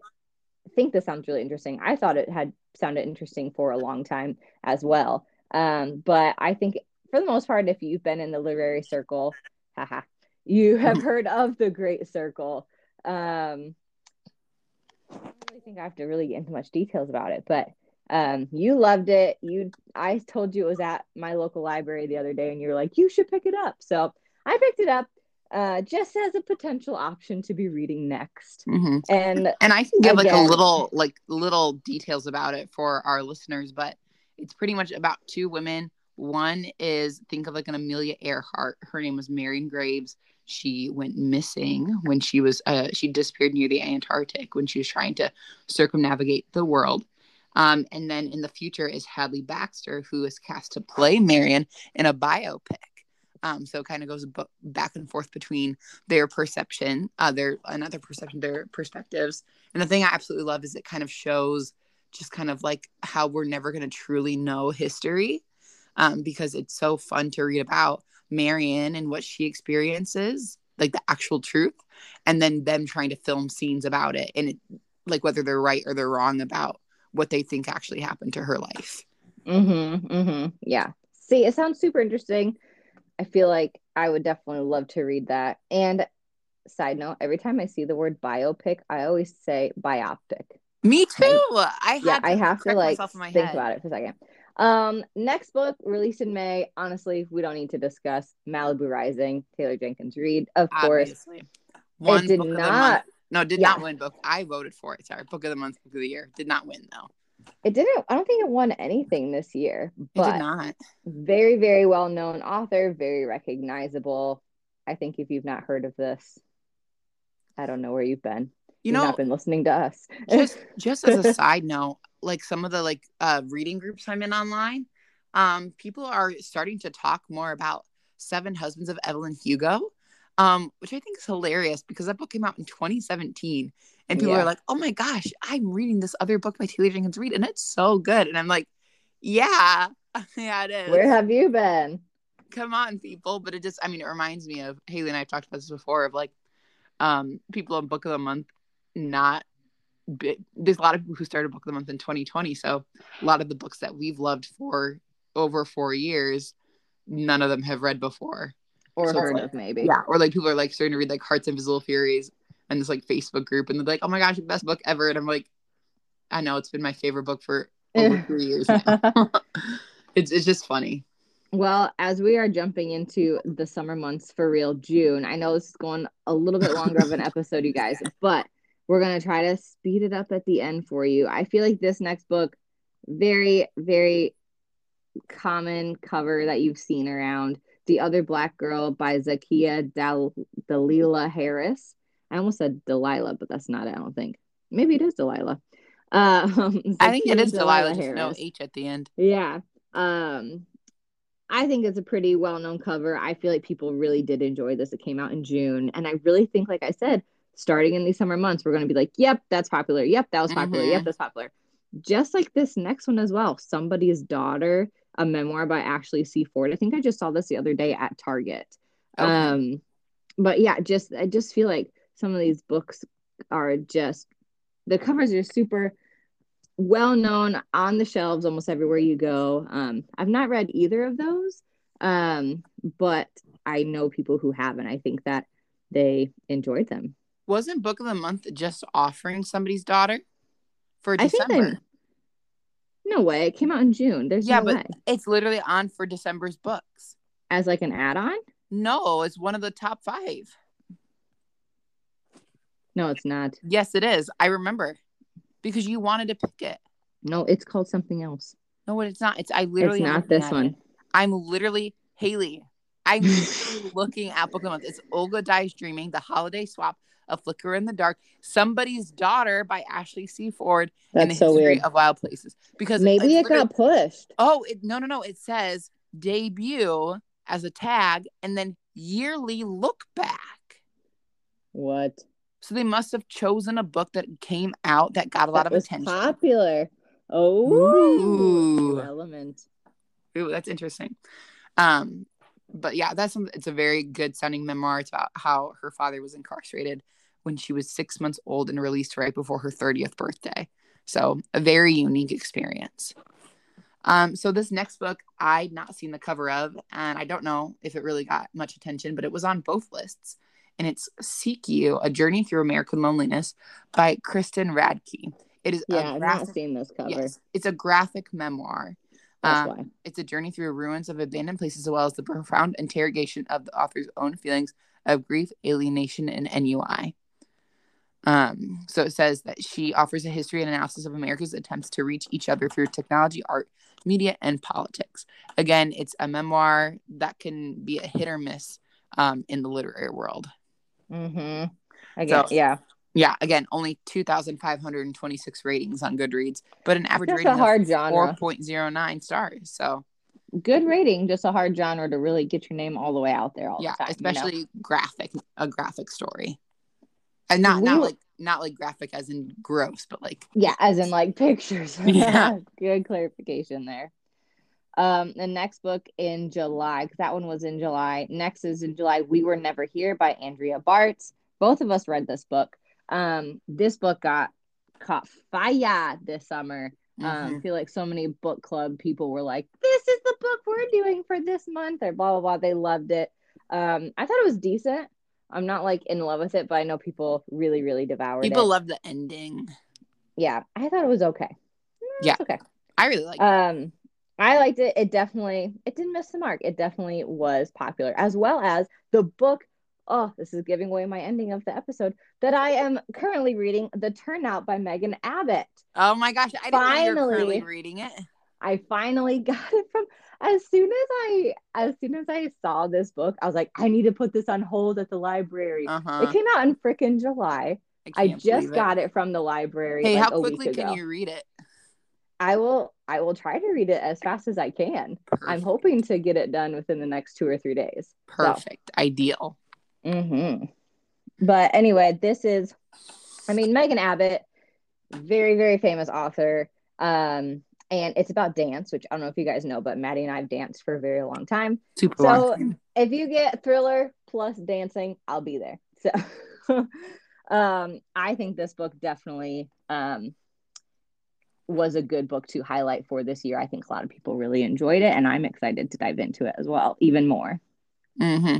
think this sounds really interesting. I thought it had sounded interesting for a long time as well. Um, but I think for the most part, if you've been in the literary circle, haha, you have heard of the Great Circle. Um, I don't really think I have to really get into much details about it, but um, you loved it. You, I told you it was at my local library the other day, and you were like, you should pick it up. So I picked it up, uh, just as a potential option to be reading next. hmm And And I can give like a little like little details about it for our listeners, but it's pretty much about two women. One is think of like an Amelia Earhart. Her name was Marion Graves. She went missing when she was uh, she disappeared near the Antarctic when she was trying to circumnavigate the world. Um, and then in the future is Hadley Baxter, who is cast to play Marion in a biopic. Um, so it kind of goes bu- back and forth between their perception, uh, their another perception, their perspectives. And the thing I absolutely love is it kind of shows just kind of like how we're never going to truly know history um, because it's so fun to read about Marion and what she experiences, like the actual truth, and then them trying to film scenes about it and it, like whether they're right or they're wrong about what they think actually happened to her life. Mm-hmm. Mm-hmm. Yeah. See, it sounds super interesting. I feel like I would definitely love to read that. And side note, every time I see the word biopic, I always say biopic. Me too. I yeah, to I have to like myself in my think head. about it for a second. Um, next book released in May. Honestly, we don't need to discuss Malibu Rising, Taylor Jenkins Reid, of course. Obviously. One did book of the not-. No, did Yeah. not win book. I voted for it. Sorry, book of the month, book of the year. Did not win though. It didn't. I don't think it won anything this year, It but did not. very, very well known author, very recognizable. I think if you've not heard of this, I don't know where you've been. You know, not been listening to us. just just as a side note, like some of the like uh reading groups I'm in online, um, people are starting to talk more about Seven Husbands of Evelyn Hugo, um, which I think is hilarious because that book came out in 2017. And people Yeah. are like, oh my gosh, I'm reading this other book by Taylor Jenkins Reid, and it's so good. And I'm like, yeah, yeah, it is. Where have you been? come on people but it just i mean it reminds me of haley and i've talked about this before of like um people on book of the month not there's a lot of people who started book of the month in 2020 so a lot of the books that we've loved for over four years none of them have read before. Or So heard like- of maybe. yeah or like people are like starting to read like hearts invisible furies and this like facebook group and they're like oh my gosh the best book ever and i'm like i know it's been my favorite book for over three years now. It's, it's just funny. Well, as we are jumping into the summer months for real, June, I know this is going a little bit longer of an episode, you guys, but we're going to try to speed it up at the end for you. I feel like this next book, very, very common cover that you've seen around. The Other Black Girl by Zakiya Dal- Dalila Harris. I almost said Delilah, but that's not it, I don't think. Maybe it is Delilah. Um, i think it is is delilah just no h at the end Yeah. Um I think it's a pretty well-known cover. I feel like people really did enjoy this. It came out in June, and I really think like I said, starting in these summer months, we're going to be like, "Yep, that's popular. Yep, that was popular. Mhm. Yep, that's popular." Just like this next one as well. Somebody's daughter, a memoir by Ashley C. Ford. I think I just saw this the other day at Target. Okay. Um but yeah, just I just feel like some of these books are just the covers are super well known on the shelves almost everywhere you go. Um, I've not read either of those, um, but I know people who have, and I think that they enjoyed them. Wasn't Book of the Month just offering somebody's daughter for I think December? they- No way, it came out in June. There's Yeah, no but way. it's literally on for December's books. As like an add-on? No, it's one of the top five. No, it's not. Yes, it is. I remember because you wanted to pick it. No, it's called something else. No, it's not. It's I literally it's not this one. it. I'm literally Haley. I'm literally looking at Book of the Month. It's Olga Dies Dreaming, The Holiday Swap, A Flicker in the Dark, Somebody's Daughter by Ashley C. Ford, and the so History weird. of Wild Places. Because Maybe it got pushed. Oh, it, no, no, no. It says debut as a tag and then yearly look back. What? So they must have chosen a book that came out that got a lot That of attention. popular. Oh, Ooh. relevant. Ooh, that's interesting. Um, but yeah, that's it's a very good sounding memoir. It's about how her father was incarcerated when she was six months old and released right before her 30th birthday. So a very unique experience. Um, so this next book I'd not seen the cover of, and I don't know if it really got much attention, but it was on both lists. And it's Seek You, A Journey Through American Loneliness by Kristen Radtke. It is Yeah, I've not seen this cover. yes, it's a graphic memoir. Um, it's a journey through ruins of abandoned places, as well as the profound interrogation of the author's own feelings of grief, alienation, and ennui. Um, so it says that she offers a history and analysis of America's attempts to reach each other through technology, art, media, and politics. Again, it's a memoir that can be a hit or miss um, in the literary world. Mm-hmm. Again, So- yeah. Yeah, again, only 2,526 ratings on Goodreads, but an average That's rating of genre. 4.09 stars. So good rating, just a hard genre to really get your name all the way out there all yeah, the time. especially you know? graphic, a graphic story, and not We not like not like graphic as in gross, but like Yeah, as in like pictures. Yeah. good clarification there. Um, the next book in July, because that one was in July. Next is in July, We Were Never Here by Andrea Bartz. Both of us read this book. Um, this book got caught fire this summer. Um, mhm. I feel like so many book club people were like, "This is the book we're doing for this month," or blah blah blah. They loved it. Um, I thought it was decent. I'm not like in love with it, but I know people really, really devoured people it. love the ending. yeah, I thought it was okay. Yeah. it's okay. I really like. it. Um, I liked it. It definitely it didn't miss the mark. It definitely was popular, as well as the book. Oh, this is giving away my ending of the episode that I am currently reading, The Turnout by Megan Abbott. oh my gosh, I didn't know you were currently finally. reading it. I finally got it from as soon as I as soon as I saw this book, I was like, I need to put this on hold at the library. Uh It came out in frickin' July. I can't just it. got it from the library. Hey, like how quickly can you read it? I will I will try to read it as fast as I can. I'm hoping to get it done within the next two or three days. Perfect. Ideal. Mm-hmm. But anyway, this is, I mean, Megan Abbott, very, very famous author. Um, and it's about dance, which I don't know if you guys know, but Maddy and I have danced for a very long time. Super So long. if you get thriller plus dancing, I'll be there. So um, I think this book definitely um, was a good book to highlight for this year. I think a lot of people really enjoyed it, and I'm excited to dive into it as well, even more. Mm-hmm.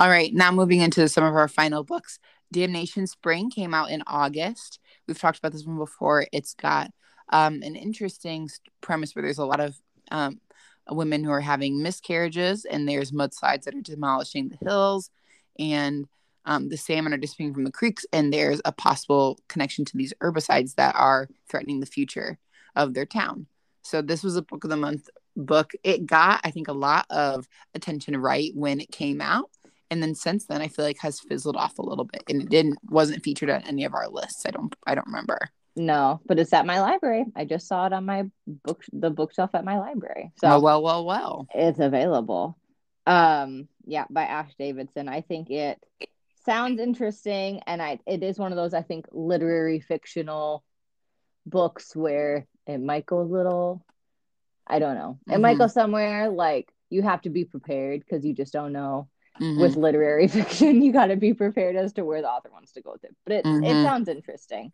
All right, now moving into some of our final books. Damnation Spring came out in August. We've talked about this one before. It's got um, an interesting premise where there's a lot of um, women who are having miscarriages, and there's mudslides that are demolishing the hills, and um, the salmon are disappearing from the creeks, and there's a possible connection to these herbicides that are threatening the future of their town. So this was a book of the month book. It got, I think, a lot of attention right when it came out and then since then i feel like has fizzled off a little bit and it didn't wasn't featured on any of our lists i don't i don't remember No, but it's at my library. I just saw it on my book, the bookshelf at my library. So oh well well well it's available. Um, yeah, by Ash Davidson. I think it sounds interesting, and I it is one of those I think literary fictional books where it might go a little. I don't know. It might Mhm. go somewhere like you have to be prepared because you just don't know. Mhm. With literary fiction, you got to be prepared as to where the author wants to go with it. But it it Mhm. sounds interesting.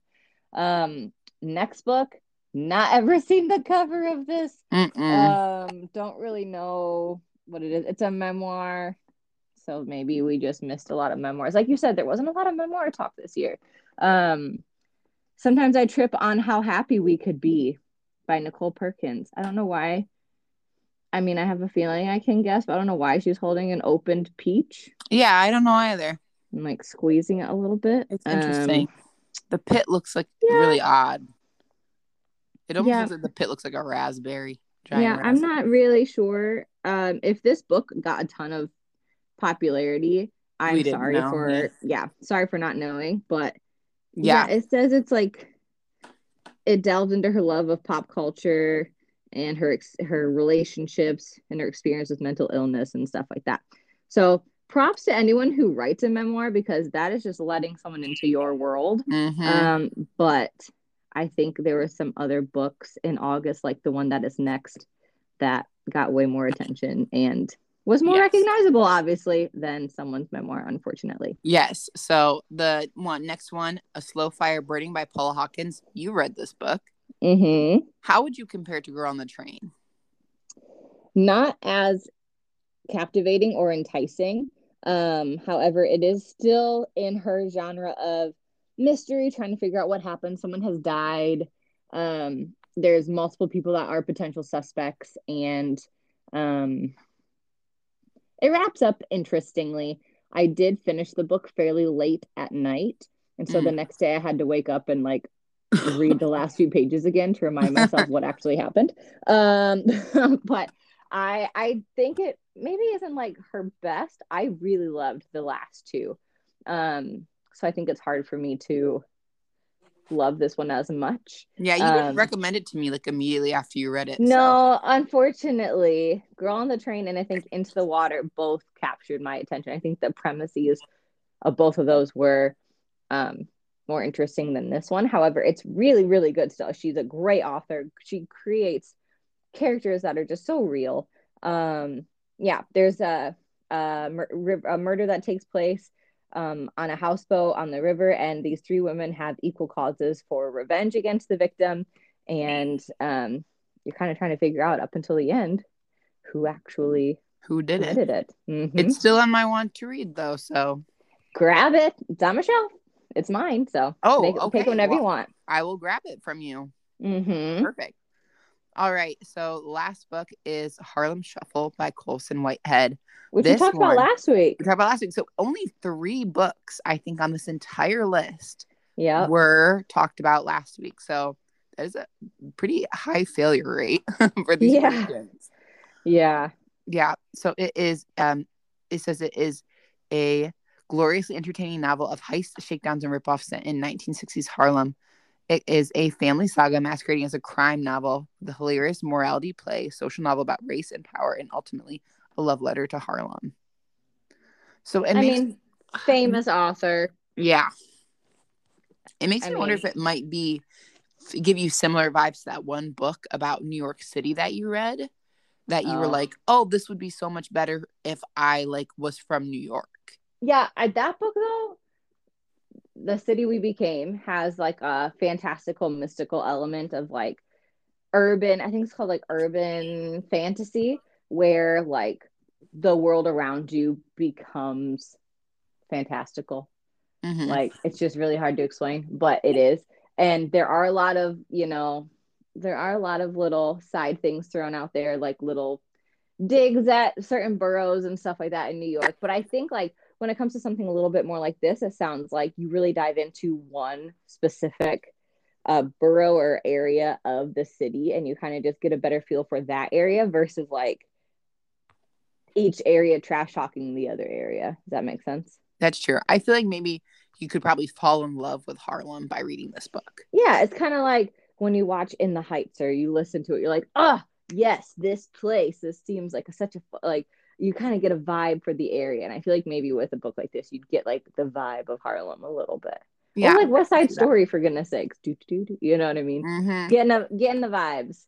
Um, next book. Not ever seen the cover of this. Mm-mm. um don't really know what it is. It's a memoir so maybe we just missed a lot of memoirs. Like you said there wasn't a lot of memoir talk this year. Um sometimes i trip on how happy we could be by nichole perkins. I don't know why. I mean i have a feeling i can guess but i don't know why she's holding an opened peach. Yeah i don't know either. And like squeezing it a little bit. It's Um, interesting the pit looks like yeah. really odd it almost Yeah. looks like the pit looks like a raspberry yeah giant i'm not really sure um if this book got a ton of popularity i'm sorry know, for yeah. yeah. sorry for not knowing but yeah, it says it's like it delves into her love of pop culture and her ex- her relationships and her experience with mental illness and stuff like that so props to anyone who writes a memoir because that is just letting someone into your world Mhm. um, but I think there were some other books in August, like the one that is next, that got way more attention and was more Yes. recognizable, obviously, than someone's memoir, unfortunately. yes so the one next one a slow fire burning by paula hawkins you read this book Mm-hmm. how would you compare it to girl on the train Not as captivating or enticing. Um, however, it is still in her genre of mystery, trying to figure out what happened. Someone has died. Um, there's multiple people that are potential suspects, and um, it wraps up interestingly. I did finish the book fairly late at night, and so the next day I had to wake up and like read the last few pages again to remind myself what actually happened. Um, but I I think it maybe isn't like her best. I really loved the last two. Um, so I think it's hard for me to love this one as much. Yeah, you didn't Um, recommend it to me like immediately after you read it. so- No, unfortunately, Girl on the Train and I think Into the Water both captured my attention. I think the premises of both of those were um, more interesting than this one. However, it's really, really good still. She's a great author. She creates characters that are just so real. Um, yeah, there's a, a, mur- a murder that takes place um, on a houseboat on the river, and these three women have equal causes for revenge against the victim. And um, you're kind of trying to figure out up until the end who actually Who did it? it. Mhm. It's still on my want to read though, so Grab it. It's on my shelf. It's mine. So Oh, take, okay. take it whenever you want. I will grab it from you. hmm Perfect. All right. So last book is Harlem Shuffle by Colson Whitehead. Which we talked one- about last week. We talked about last week. So only three books, I think, on this entire list Yeah. were talked about last week. So that is a pretty high failure rate for these Yeah. questions. Yeah. Yeah. So it is um it says it is a gloriously entertaining novel of heists, shakedowns, and ripoffs set in 1960s Harlem. It is a family saga masquerading as a crime novel, the hilarious morality play, social novel about race and power, and ultimately a love letter to Harlem. So it I makes mean, famous author. yeah. It makes I me wonder if it might be give you similar vibes to that one book about New York City that you read that you were Oh. like, "Oh, this would be so much better if I like was from New York." Yeah, I, that book though, The City We Became has like a fantastical mystical element of like urban, I think it's called like urban fantasy where like the world around you becomes fantastical. Mhm. Like it's just really hard to explain, but it is. And there are a lot of, you know, there are a lot of little side things thrown out there, like little digs at certain boroughs and stuff like that in New York. But I think like when it comes to something a little bit more like this, it sounds like you really dive into one specific uh, borough or area of the city and you kind of just get a better feel for that area versus like each area trash talking the other area. Does that make sense? That's true. I feel like maybe you could probably fall in love with Harlem by reading this book. Yeah, it's kind of like when you watch In the Heights or you listen to it, you're like, oh, yes, this place. This seems like a, such a like you kind of get a vibe for the area, and I feel like maybe with a book like this, you'd get like the vibe of Harlem a little bit. Yeah. or like West Side. Story for goodness sakes. Do, do, do, you know what I mean? Mhm. Getting the getting the vibes.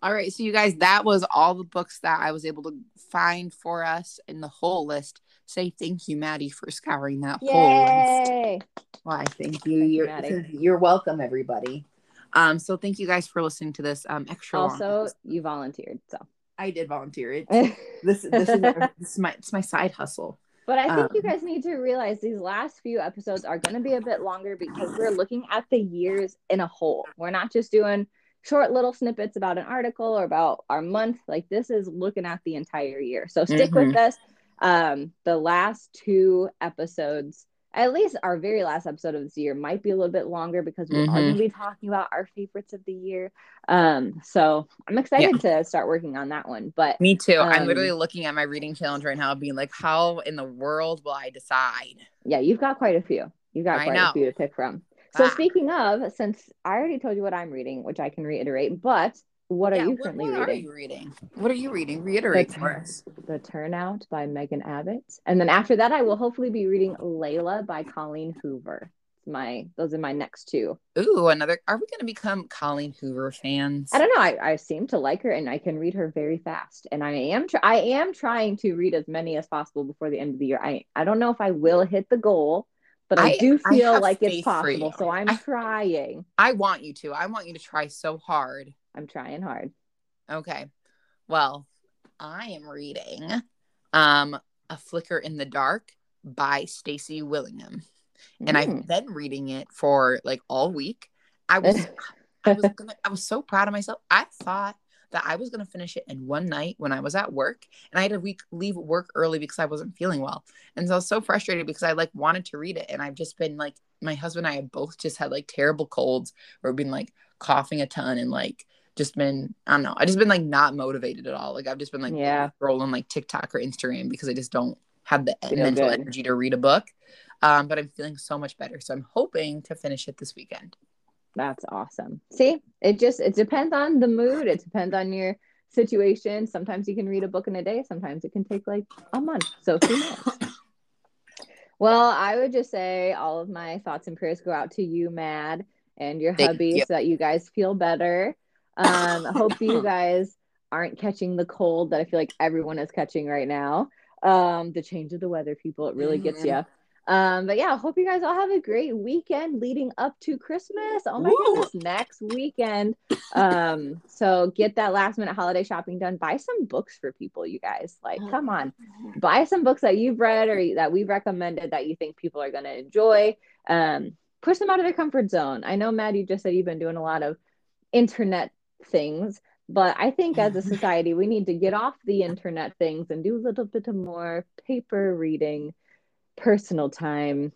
All right, so you guys, that was all the books that I was able to find for us in the whole list. Say thank you, Maddy, for scouring that whole list. Yay! Why? Thank you. Thank you, you're, Maddy. you're welcome, everybody. Um, so thank you guys for listening to this um extra. Also, you volunteered, so. I did volunteer it. This this is this is my it's my side hustle. But I think you Um, guys need to realize these last few episodes are going to be a bit longer because we're looking at the years in a whole. We're not just doing short little snippets about an article or about our month. Like this is looking at the entire year. So stick with us. Um, the last two episodes, at least our very last episode of this year, might be a little bit longer because we are Mhm. going to be talking about our favorites of the year. Um, so I'm excited to start working on that one. But Me too. I'm Um, literally looking at my reading challenge right now, being like, how in the world will I decide? Yeah, you've got quite a few. You've got I quite know. a few to pick from. So Ah. speaking of, since I already told you what I'm reading, which I can reiterate, but what are you what, currently what are reading? you reading? What are you reading? Reiterate The for us. The Turnout by Megan Abbott. And then after that I will hopefully be reading Layla by Colleen Hoover. My those are my next two. Ooh, another. Are we going to become Colleen Hoover fans? I don't know. I, I seem to like her and I can read her very fast. And I am tr- I am trying to read as many as possible before the end of the year. I, I don't know if I will hit the goal, but I, I- do feel have like it's possible. So I'm I- trying. I want you to. I want you to try so hard. I'm trying hard. Okay. Well, I am reading um A Flicker in the Dark by Stacy Willingham. And Mm. I've been reading it for like all week. I was I was gonna I was so proud of myself. I thought that I was gonna finish it in one night when I was at work and I had to week leave work early because I wasn't feeling well. And so I was so frustrated because I like wanted to read it and I've just been like my husband and I have both just had like terrible colds or been like coughing a ton and like just been I don't know. I just been like not motivated at all. Like I've just been like Yeah. scrolling like TikTok or Instagram because I just don't have the Feel mental good. energy to read a book. Um, but I'm feeling so much better. So I'm hoping to finish it this weekend. That's awesome. See, it just it depends on the mood. It depends on your situation. Sometimes you can read a book in a day. Sometimes it can take like a month. So who knows? well, I would just say all of my thoughts and prayers go out to you, Mad, and your Thank hubby, you. so that you guys feel better. Um, hope you guys aren't catching the cold that I feel like everyone is catching right now. Um, the change of the weather, people, it really gets Mhm. you. Um, but yeah, hope you guys all have a great weekend leading up to Christmas. Oh my Woo! goodness, next weekend. Um, so get that last minute holiday shopping done. Buy some books for people, you guys. Like, come on, buy some books that you've read or that we've recommended that you think people are going to enjoy. Um, push them out of their comfort zone. I know, Matt, you just said you've been doing a lot of internet things, but I think as a society, we need to get off the internet things and do a little bit of more paper reading, personal time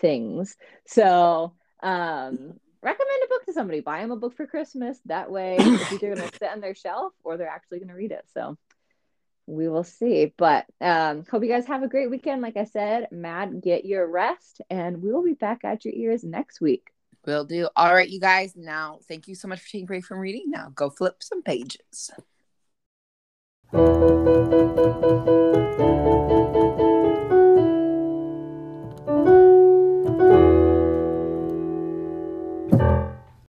things. So, um, recommend a book to somebody. Buy them a book for Christmas. That way, it's either going to sit on their shelf or they're actually going to read it. So, we will see. But um, hope you guys have a great weekend. Like I said, Matt, get your rest, and we will be back at your ears next week. Will do. All right, you guys. Now, thank you so much for taking a break from reading. Now, go flip some pages.